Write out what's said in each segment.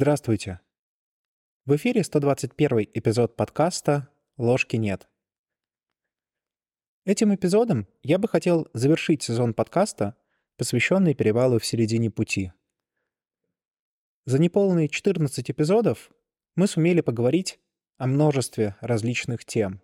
Здравствуйте. В эфире 121 эпизод подкаста «Ложки нет». Этим эпизодом я бы хотел завершить сезон подкаста, посвященный перевалу в середине пути. За неполные 14 эпизодов мы сумели поговорить о множестве различных тем.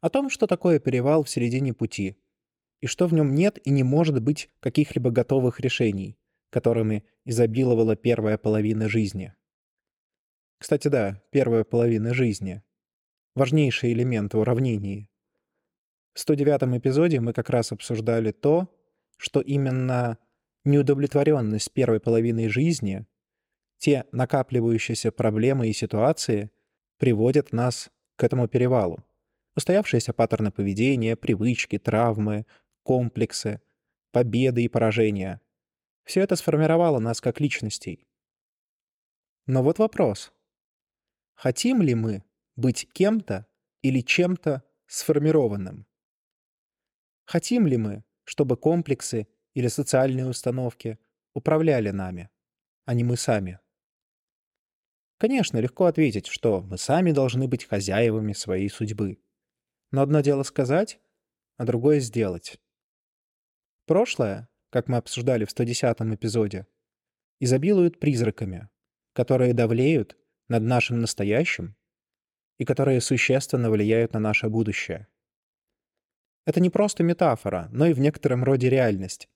О том, что такое перевал в середине пути, и что в нем нет и не может быть каких-либо готовых решений, которыми изобиловала первая половина жизни. Кстати, да, первая половина жизни. Важнейший элемент в уравнении. В 109 эпизоде мы как раз обсуждали то, что именно неудовлетворенность первой половиной жизни, те накапливающиеся проблемы и ситуации приводят нас к этому перевалу. Устоявшиеся паттерны поведения, привычки, травмы, комплексы, победы и поражения. Все это сформировало нас как личностей. Но вот вопрос. Хотим ли мы быть кем-то или чем-то сформированным? Хотим ли мы, чтобы комплексы или социальные установки управляли нами, а не мы сами? Конечно, легко ответить, что мы сами должны быть хозяевами своей судьбы. Но одно дело сказать, а другое сделать. Прошлое, как мы обсуждали в 110 эпизоде, изобилует призраками, которые давлеют над нашим настоящим и которые существенно влияют на наше будущее. Это не просто метафора, но и в некотором роде реальность,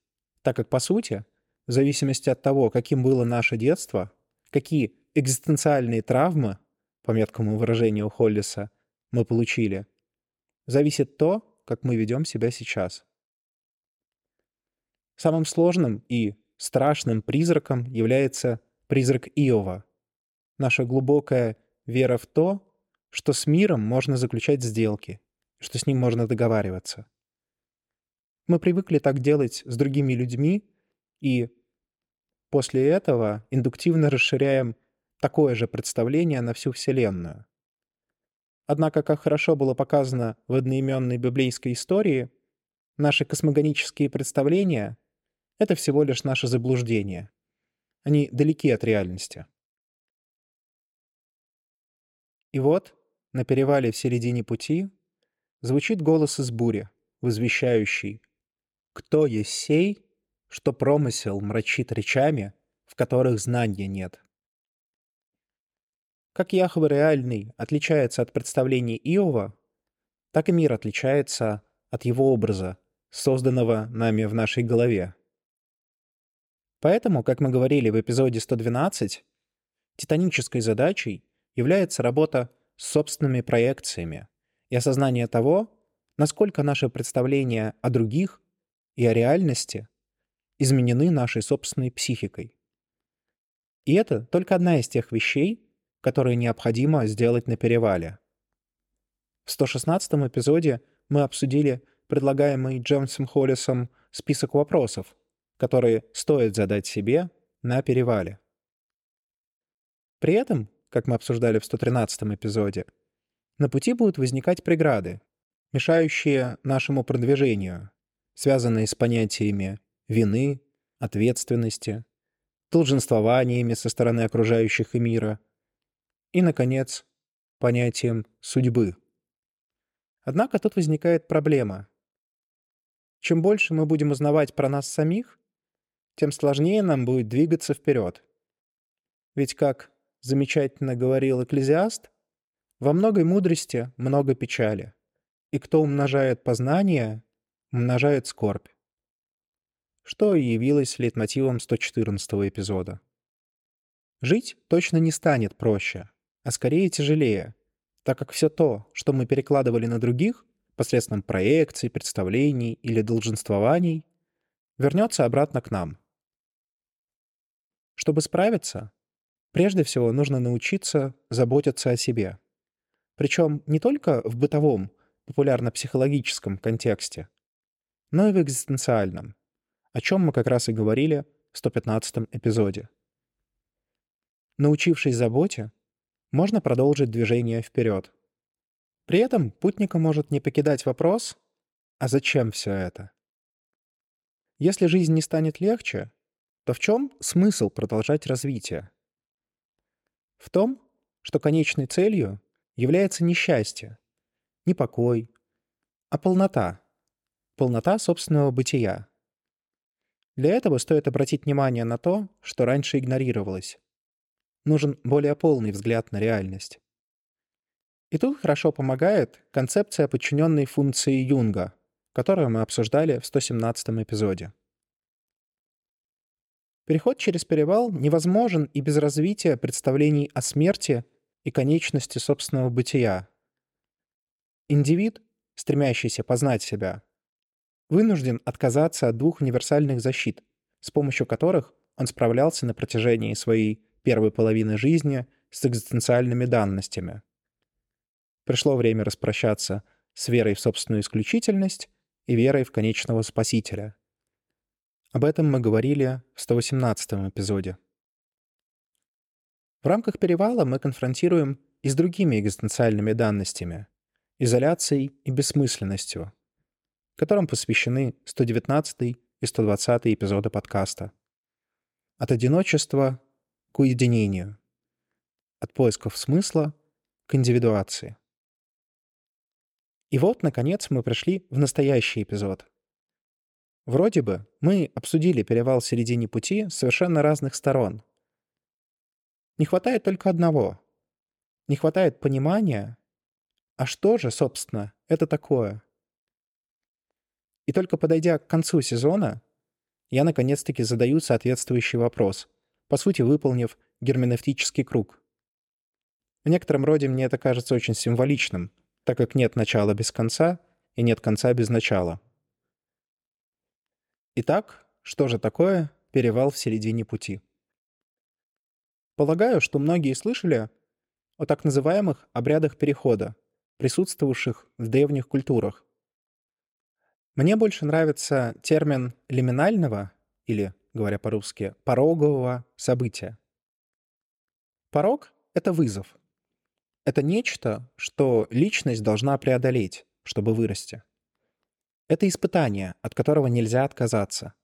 так как, по сути, в зависимости от того, каким было наше детство, какие экзистенциальные травмы, по меткому выражению Холлиса, мы получили, зависит то, как мы ведем себя сейчас. Самым сложным и страшным призраком является призрак Иова. Наша глубокая вера в то, что с миром можно заключать сделки, что с ним можно договариваться. Мы привыкли так делать с другими людьми, и после этого индуктивно расширяем такое же представление на всю Вселенную. Однако, как хорошо было показано в одноименной библейской истории, наши космогонические представления это всего лишь наше заблуждение. Они далеки от реальности. И вот, на перевале в середине пути, звучит голос из бури, возвещающий «Кто есть сей, что промысел мрачит речами, в которых знания нет?» Как Яхве реальный отличается от представлений Иова, так и мир отличается от его образа, созданного нами в нашей голове. Поэтому, как мы говорили в эпизоде 112, титанической задачей является работа с собственными проекциями и осознание того, насколько наши представления о других и о реальности изменены нашей собственной психикой. И это только одна из тех вещей, которые необходимо сделать на перевале. В 116 эпизоде мы обсудили предлагаемый Джеймсом Холлисом список вопросов, которые стоит задать себе на перевале. При этом, как мы обсуждали в 113 эпизоде, на пути будут возникать преграды, мешающие нашему продвижению, связанные с понятиями вины, ответственности, долженствованиями со стороны окружающих и мира и, наконец, понятием судьбы. Однако тут возникает проблема. Чем больше мы будем узнавать про нас самих, тем сложнее нам будет двигаться вперед. Ведь, как замечательно говорил Экклезиаст, во многой мудрости много печали, и кто умножает познание, умножает скорбь. Что и явилось лейтмотивом 114 эпизода. Жить точно не станет проще, а скорее тяжелее, так как все то, что мы перекладывали на других, посредством проекций, представлений или долженствований, вернется обратно к нам. Чтобы справиться, прежде всего нужно научиться заботиться о себе. Причем не только в бытовом, популярно-психологическом контексте, но и в экзистенциальном, о чем мы как раз и говорили в 115 эпизоде. Научившись заботе, можно продолжить движение вперед. При этом путника может не покидать вопрос, а зачем все это? Если жизнь не станет легче, то в чем смысл продолжать развитие? в том, что конечной целью является не счастье, не покой, а полнота, полнота собственного бытия. Для этого стоит обратить внимание на то, что раньше игнорировалось. Нужен более полный взгляд на реальность. И тут хорошо помогает концепция подчиненной функции Юнга, которую мы обсуждали в 117 эпизоде. Переход через перевал невозможен и без развития представлений о смерти и конечности собственного бытия. Индивид, стремящийся познать себя, вынужден отказаться от двух универсальных защит, с помощью которых он справлялся на протяжении своей первой половины жизни с экзистенциальными данностями. Пришло время распрощаться с верой в собственную исключительность и верой в конечного спасителя. Об этом мы говорили в 118 эпизоде. В рамках перевала мы конфронтируем и с другими экзистенциальными данностями — изоляцией и бессмысленностью, которым посвящены 119 и 120 эпизоды подкаста. От одиночества к уединению. От поисков смысла к индивидуации. И вот, наконец, мы пришли в настоящий эпизод. Вроде бы мы обсудили перевал в середине пути с совершенно разных сторон. Не хватает только одного. Не хватает понимания, а что же, собственно, это такое? И только подойдя к концу сезона, я наконец-таки задаю соответствующий вопрос, по сути выполнив герменевтический круг. В некотором роде мне это кажется очень символичным, так как нет начала без конца и нет конца без начала. Итак, что же такое перевал в середине пути? Полагаю, что многие слышали о так называемых обрядах перехода, присутствовавших в древних культурах. Мне больше нравится термин лиминального, или, говоря по-русски, порогового события. Порог — это вызов. Это нечто, что личность должна преодолеть, чтобы вырасти. Это испытание, от которого нельзя отказаться.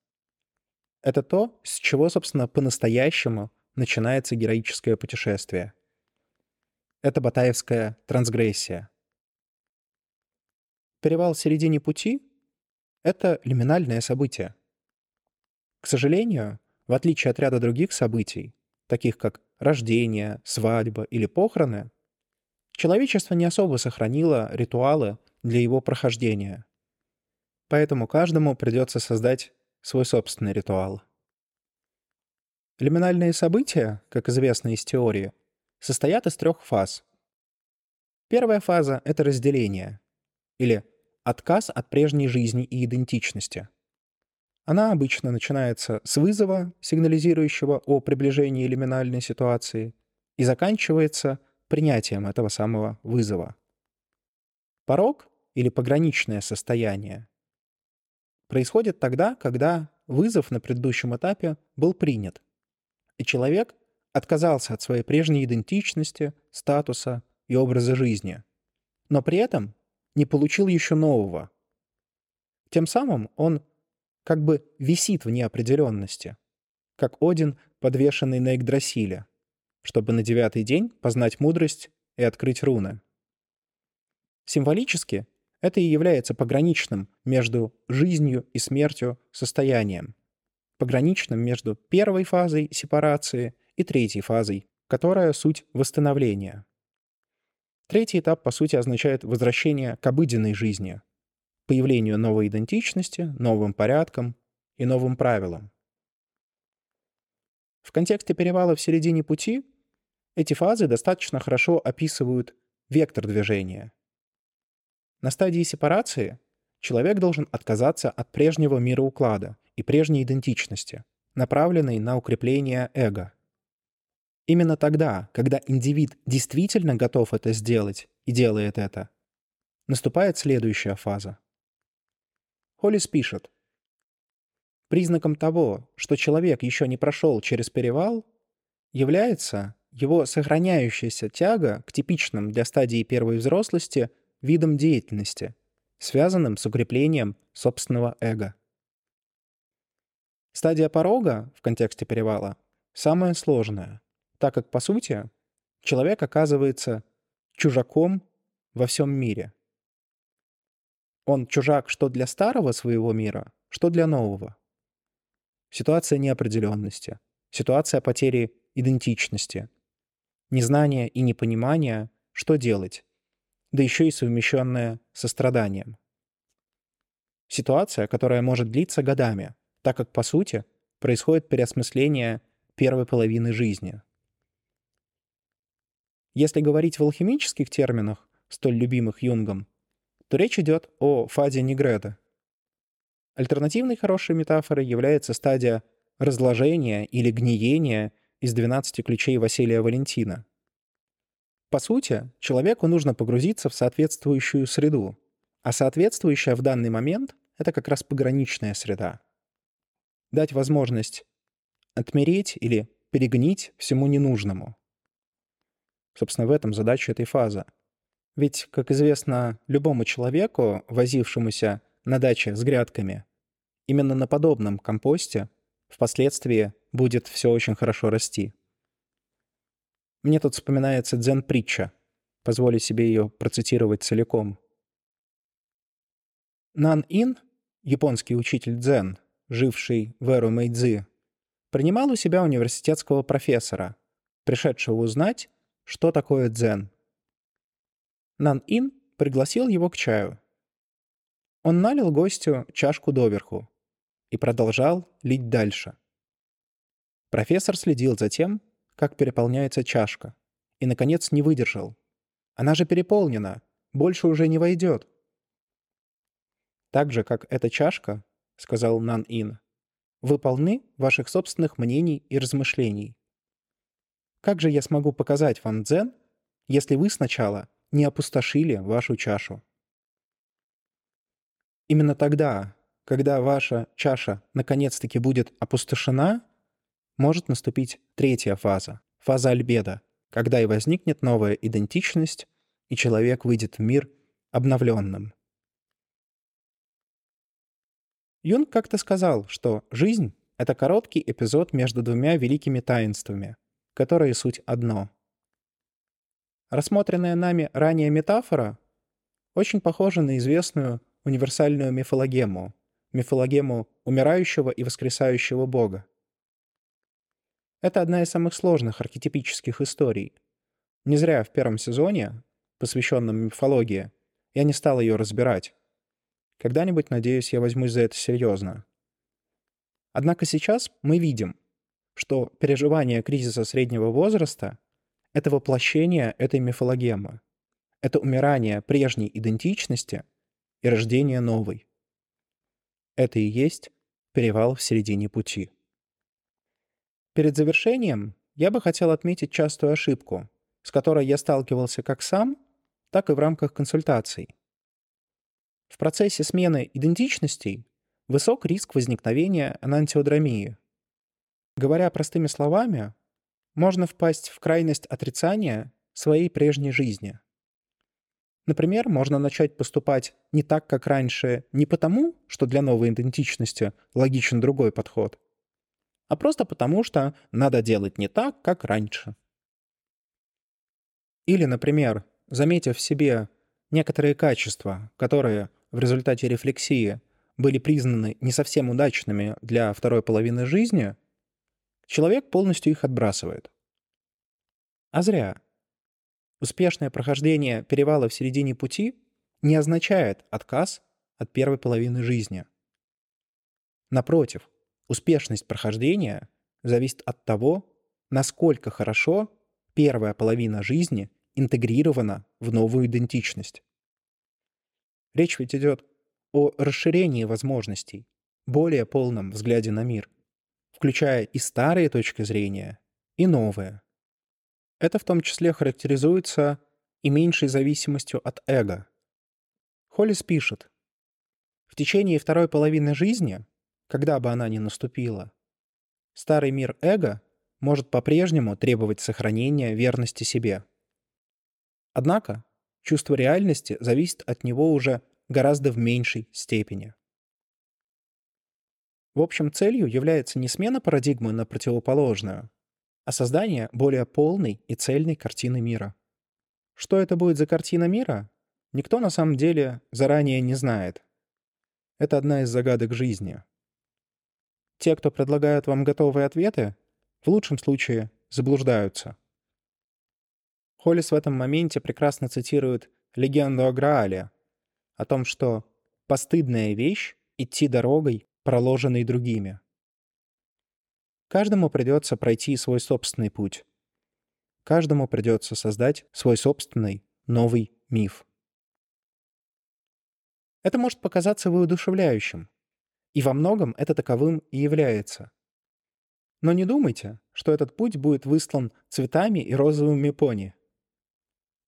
Это то, с чего, собственно, по-настоящему начинается героическое путешествие. Это батаевская трансгрессия. Перевал в середине пути — это лиминальное событие. К сожалению, в отличие от ряда других событий, таких как рождение, свадьба или похороны, человечество не особо сохранило ритуалы для его прохождения. Поэтому каждому придется создать свой собственный ритуал — Лиминальные события, как известно из теории, состоят из трех фаз. Первая фаза — это разделение, или отказ от прежней жизни и идентичности. Она обычно начинается с вызова, сигнализирующего о приближении лиминальной ситуации, и заканчивается принятием этого самого вызова. Порог или пограничное состояние происходит тогда, когда вызов на предыдущем этапе был принят, и человек отказался от своей прежней идентичности, статуса и образа жизни, но при этом не получил еще нового. Тем самым он как бы висит в неопределенности, как Один, подвешенный на Игдрасиле, чтобы на девятый день познать мудрость и открыть руны. Символически это и является пограничным между жизнью и смертью состоянием, пограничным между первой фазой сепарации и третьей фазой, которая суть восстановления. Третий этап, по сути, означает возвращение к обыденной жизни, появлению новой идентичности, новым порядкам и новым правилам. В контексте перевала в середине пути эти фазы достаточно хорошо описывают вектор движения. На стадии сепарации человек должен отказаться от прежнего мироуклада и прежней идентичности, направленной на укрепление эго. Именно тогда, когда индивид действительно готов это сделать и делает это, наступает следующая фаза. Холлис пишет, Признаком того, что человек еще не прошел через перевал, является его сохраняющаяся тяга к типичным для стадии первой взрослости видам деятельности, связанным с укреплением собственного эго. Стадия порога в контексте перевала самая сложная, так как, по сути, человек оказывается чужаком во всем мире. Он чужак что для старого своего мира, что для нового. Ситуация неопределенности, ситуация потери идентичности, незнание и непонимание, что делать, да еще и совмещенное со страданием. Ситуация, которая может длиться годами, так как, по сути, происходит переосмысление первой половины жизни. Если говорить в алхимических терминах, столь любимых Юнгом, то речь идет о фазе Негреда. Альтернативной хорошей метафорой является стадия разложения или гниения из 12 ключей Василия Валентина. По сути, человеку нужно погрузиться в соответствующую среду, а соответствующая в данный момент — это как раз пограничная среда. Дать возможность отмереть или перегнить всему ненужному. Собственно, в этом задача этой фазы. Ведь, как известно любому человеку, возившемуся на даче с грядками, именно на подобном компосте впоследствии будет все очень хорошо расти. Мне тут вспоминается дзен-притча. Позволю себе ее процитировать целиком. Нан Ин, японский учитель дзен, живший в эру Мэйдзи, принимал у себя университетского профессора, пришедшего узнать, что такое дзен. Нан Ин пригласил его к чаю. Он налил гостю чашку доверху и продолжал лить дальше. Профессор следил за тем, как переполняется чашка, и, наконец, не выдержал. Она же переполнена, больше уже не войдет. Так же, как эта чашка, — сказал Нан Ин, — вы полны ваших собственных мнений и размышлений. Как же я смогу показать вам дзен, если вы сначала не опустошили вашу чашу? Именно тогда, когда ваша чаша наконец-таки будет опустошена, может наступить третья фаза, фаза альбеда, когда и возникнет новая идентичность, и человек выйдет в мир обновленным. Юнг как-то сказал, что жизнь — это короткий эпизод между двумя великими таинствами, которые суть одно. Рассмотренная нами ранее метафора очень похожа на известную универсальную мифологему, мифологему умирающего и воскресающего бога. Это одна из самых сложных архетипических историй. Не зря в первом сезоне, посвященном мифологии, я не стал ее разбирать. Когда-нибудь, надеюсь, я возьмусь за это серьезно. Однако сейчас мы видим, что переживание кризиса среднего возраста — это воплощение этой мифологемы. Это умирание прежней идентичности и рождение новой. Это и есть перевал в середине пути. Перед завершением я бы хотел отметить частую ошибку, с которой я сталкивался как сам, так и в рамках консультаций. В процессе смены идентичностей высок риск возникновения анантиодромии. Говоря простыми словами, можно впасть в крайность отрицания своей прежней жизни. Например, можно начать поступать не так, как раньше, не потому, что для новой идентичности логичен другой подход, а просто потому, что надо делать не так, как раньше. Или, например, заметив в себе некоторые качества, которые в результате рефлексии были признаны не совсем удачными для второй половины жизни, человек полностью их отбрасывает. А зря. Успешное прохождение перевала в середине пути не означает отказ от первой половины жизни. Напротив, успешность прохождения зависит от того, насколько хорошо первая половина жизни интегрирована в новую идентичность. Речь ведь идет о расширении возможностей, более полном взгляде на мир, включая и старые точки зрения, и новые. Это в том числе характеризуется и меньшей зависимостью от эго. Холлис пишет, «В течение второй половины жизни, когда бы она ни наступила, старый мир эго может по-прежнему требовать сохранения верности себе. Однако чувство реальности зависит от него уже гораздо в меньшей степени. В общем, целью является не смена парадигмы на противоположную, а создание более полной и цельной картины мира. Что это будет за картина мира, никто на самом деле заранее не знает. Это одна из загадок жизни. Те, кто предлагают вам готовые ответы, в лучшем случае заблуждаются. Холлис в этом моменте прекрасно цитирует легенду о Граале, о том, что постыдная вещь — идти дорогой, проложенной другими. Каждому придется пройти свой собственный путь. Каждому придется создать свой собственный новый миф. Это может показаться воодушевляющим, и во многом это таковым и является. Но не думайте, что этот путь будет выслан цветами и розовыми пони.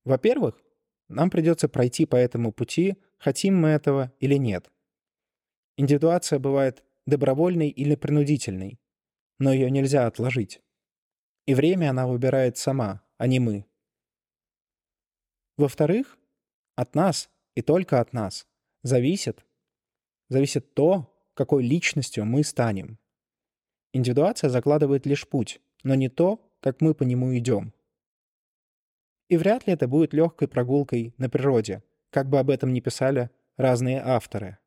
Во-первых, нам придется пройти по этому пути, хотим мы этого или нет. Индивидуация бывает добровольной или принудительной, но ее нельзя отложить. И время она выбирает сама, а не мы. Во-вторых, от нас и только от нас зависит, зависит то, какой личностью мы станем. Индивидуация закладывает лишь путь, но не то, как мы по нему идем. И вряд ли это будет легкой прогулкой на природе, как бы об этом ни писали разные авторы.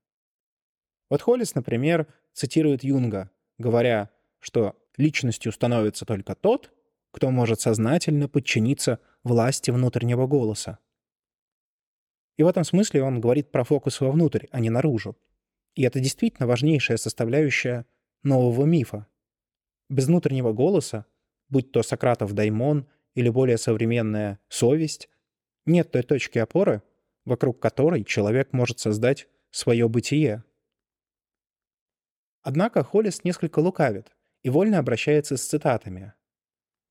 Вот Холлис, например, цитирует Юнга, говоря, что личностью становится только тот, кто может сознательно подчиниться власти внутреннего голоса. И в этом смысле он говорит про фокус вовнутрь, а не наружу. И это действительно важнейшая составляющая нового мифа. Без внутреннего голоса, будь то Сократов даймон или более современная совесть, нет той точки опоры, вокруг которой человек может создать свое бытие. Однако Холлис несколько лукавит и вольно обращается с цитатами.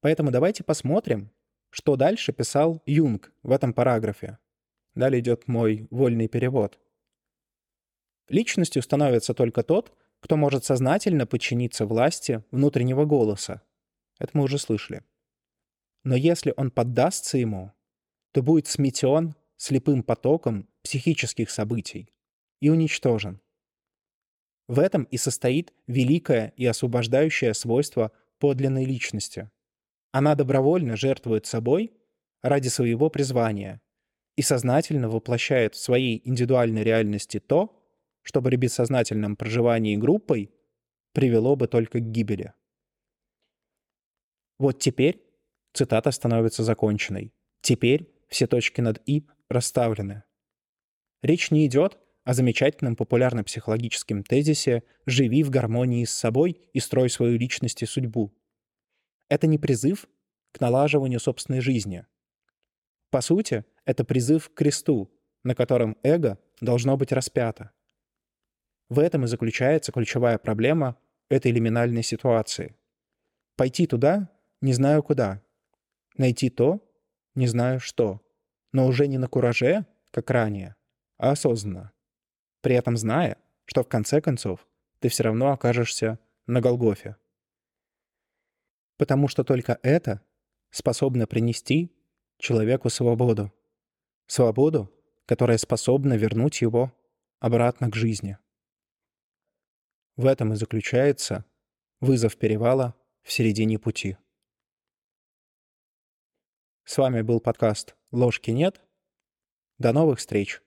Поэтому давайте посмотрим, что дальше писал Юнг в этом параграфе. Далее идет мой вольный перевод. Личностью становится только тот, кто может сознательно подчиниться власти внутреннего голоса. Это мы уже слышали. Но если он поддастся ему, то будет сметен слепым потоком психических событий и уничтожен. В этом и состоит великое и освобождающее свойство подлинной личности. Она добровольно жертвует собой ради своего призвания и сознательно воплощает в своей индивидуальной реальности то, что при бессознательном проживании группой привело бы только к гибели. Вот теперь цитата становится законченной. Теперь все точки над «и» расставлены. Речь не идет о замечательном популярно-психологическом тезисе «живи в гармонии с собой и строй свою личность и судьбу». Это не призыв к налаживанию собственной жизни – по сути, это призыв к кресту, на котором эго должно быть распято. В этом и заключается ключевая проблема этой лиминальной ситуации. Пойти туда, не знаю куда. Найти то, не знаю что. Но уже не на кураже, как ранее, а осознанно. При этом зная, что в конце концов ты все равно окажешься на Голгофе. Потому что только это способно принести человеку свободу. Свободу, которая способна вернуть его обратно к жизни. В этом и заключается вызов перевала в середине пути. С вами был подкаст «Ложки нет». До новых встреч!